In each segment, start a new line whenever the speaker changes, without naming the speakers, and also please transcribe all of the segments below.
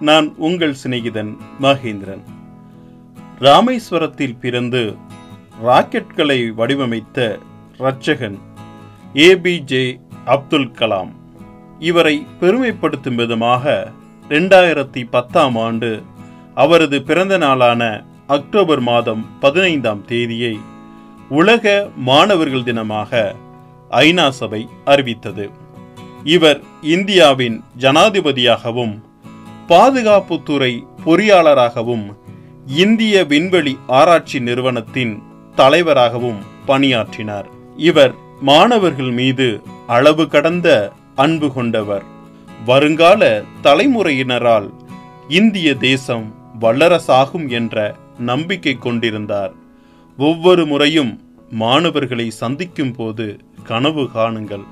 நான் உங்கள் சிநேகிதன் மகேந்திரன். ராமேஸ்வரத்தில் பிறந்து ராக்கெட்களை வடிவமைத்த ரட்சகன் ஏபிஜே அப்துல் கலாம். இவரை பெருமைப்படுத்தும் விதமாக ரெண்டாயிரத்தி பத்தாம் ஆண்டு அவரது பிறந்த நாளான அக்டோபர் மாதம் பதினைந்தாம் தேதியை உலக மாணவர்கள் தினமாக ஐநா சபை அறிவித்தது. இவர் இந்தியாவின் ஜனாதிபதியாகவும் பாதுகாப்புத்துறை பொறியாளராகவும் இந்திய விண்வெளி ஆராய்ச்சி நிறுவனத்தின் தலைவராகவும் பணியாற்றினார். இவர் மாணவர்கள் மீது அளவு கடந்த அன்பு கொண்டவர். வருங்கால தலைமுறையினரால் இந்திய தேசம் வல்லரசாகும் என்ற நம்பிக்கை கொண்டிருந்தார். ஒவ்வொரு முறையும் மாணவர்களை சந்திக்கும் போது கனவு காணுங்கள்.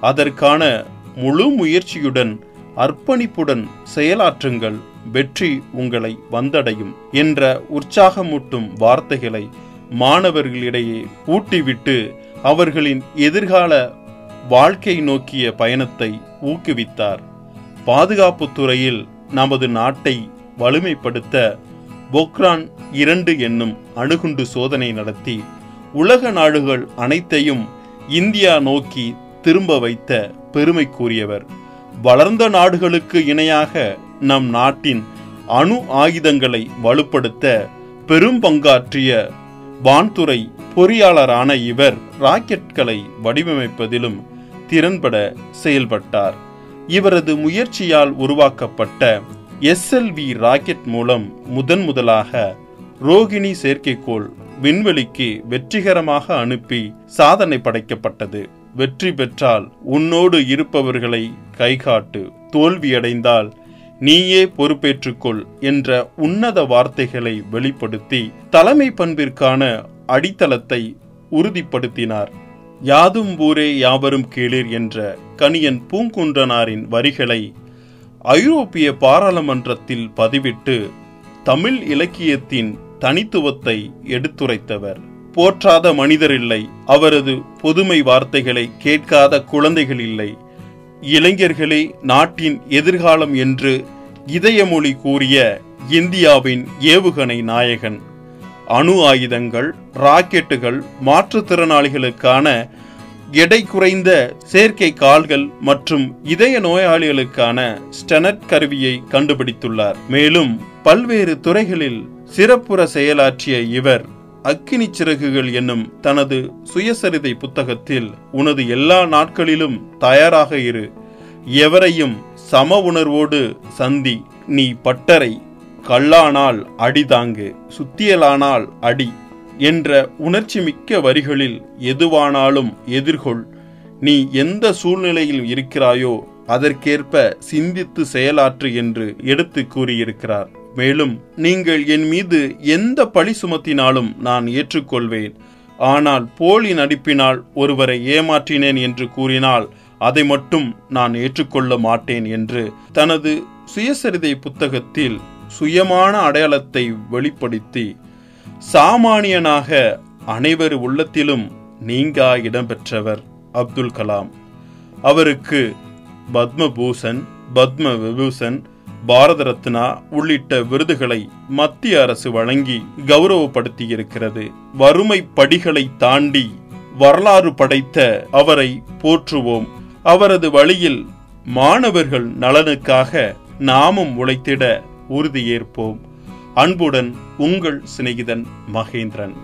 அதற்கான முழு முயற்சியுடன் அர்ப்பணிப்புடன் செயலாற்றுங்கள் வெற்றி உங்களை வந்தடையும் என்ற உற்சாகமூட்டும் வார்த்தைகளை மாணவர்களிடையே ஊட்டிவிட்டு அவர்களின் எதிர்கால வாழ்க்கை நோக்கிய பயணத்தை ஊக்குவித்தார். பாதுகாப்பு துறையில் நமது நாட்டை வலிமைப்படுத்த பொக்ரான் இரண்டு என்னும் அணுகுண்டு சோதனை நடத்தி உலக நாடுகள் அனைத்தையும் இந்தியா நோக்கி திரும்ப வைத்த பெருமை கூறியவர் வளர்ந்த நாடுகளுக்கு இணையாக நம் நாட்டின் அணு ஆயுதங்களை வலுப்படுத்த பெரும் பங்காற்றிய வான்துறை பொறியாளரான இவர் ராக்கெட்களை வடிவமைப்பதிலும் திறன்பட செயல்பட்டார். இவரது முயற்சியால் உருவாக்கப்பட்ட எஸ்எல்வி ராக்கெட் மூலம் முதன் முதலாக ரோகிணி செயற்கைக்கோள் விண்வெளிக்கு வெற்றிகரமாக அனுப்பி சாதனை படைக்கப்பட்டது. வெற்றி பெற்றால் உன்னோடு இருப்பவர்களை கைகாட்டு தோல்வியடைந்தால் நீயே பொறுப்பேற்றுக்கொள் என்ற உன்னத வார்த்தைகளை வெளிப்படுத்தி தலைமை பண்பிற்கான அடித்தளத்தை உறுதிப்படுத்தினார். யாதும் ஊரே யாவரும் கேளீர் என்ற கணியன் பூங்குன்றனாரின் வரிகளை ஐரோப்பிய பாராளுமன்றத்தில் பதிவிட்டு தமிழ் இலக்கியத்தின் தனித்துவத்தை எடுத்துரைத்தவர். போற்றாத மனிதர் இல்லை. அவரது பொதுமை வார்த்தைகளை கேட்காத குழந்தைகள் இல்லை. இளைஞர்களே நாட்டின் எதிர்காலம் என்று இதயமொழி கூறிய இந்தியாவின் ஏவுகணை நாயகன். அணு ஆயுதங்கள் ராக்கெட்டுகள் மாற்றுத்திறனாளிகளுக்கான எடை குறைந்த செயற்கை கால்கள் மற்றும் இதய நோயாளிகளுக்கான ஸ்டெனட் கருவியை கண்டுபிடித்துள்ளார். மேலும் பல்வேறு துறைகளில் சிறப்புற செயலாற்றிய இவர் அக்கினி சிறகுகள் என்னும் தனது சுயசரிதை புத்தகத்தில் உனது எல்லா நாட்களிலும் தயாராக இரு. எவரையும் சம உணர்வோடு சந்தி நீ பட்டறை கல்லானால் அடிதாங்கு சுத்தியலானால் அடி என்ற உணர்ச்சி மிக்க வரிகளில் எதுவானாலும் எதிர்கொள். நீ எந்த சூழ்நிலையில் இருக்கிறாயோ அதற்கேற்ப சிந்தித்து செயலாற்று என்று எடுத்து கூறியிருக்கிறார். மேலும் நீங்கள் என் மீது எந்த பழி சுமத்தினாலும் நான் ஏற்றுக்கொள்வேன். ஆனால் போலி நடிப்பினால் ஒருவரை ஏமாற்றினேன் என்று கூறினால் அதை மட்டும் நான் ஏற்றுக்கொள்ள மாட்டேன் என்று தனது சுயசரிதை புத்தகத்தில் சுயமான அடையாளத்தை வெளிப்படுத்தி சாமானியனாக அனைவர் உள்ளத்திலும் நீங்கா இடம்பெற்றவர் அப்துல் கலாம். அவருக்கு பத்மபூஷன் பத்ம விபூஷன் பாரத ரத்னா உள்ளிட்ட விருதுகளை மத்திய அரசு வழங்கி கௌரவப்படுத்தியிருக்கிறது. வறுமை படிகளை தாண்டி வரலாறு படைத்த அவரை போற்றுவோம். அவரது வழியில் மாணவர்கள் நலனுக்காக நாமும் உழைத்திட உறுதியேற்போம். அன்புடன் உங்கள் சிநேகிதன் மகேந்திரன்.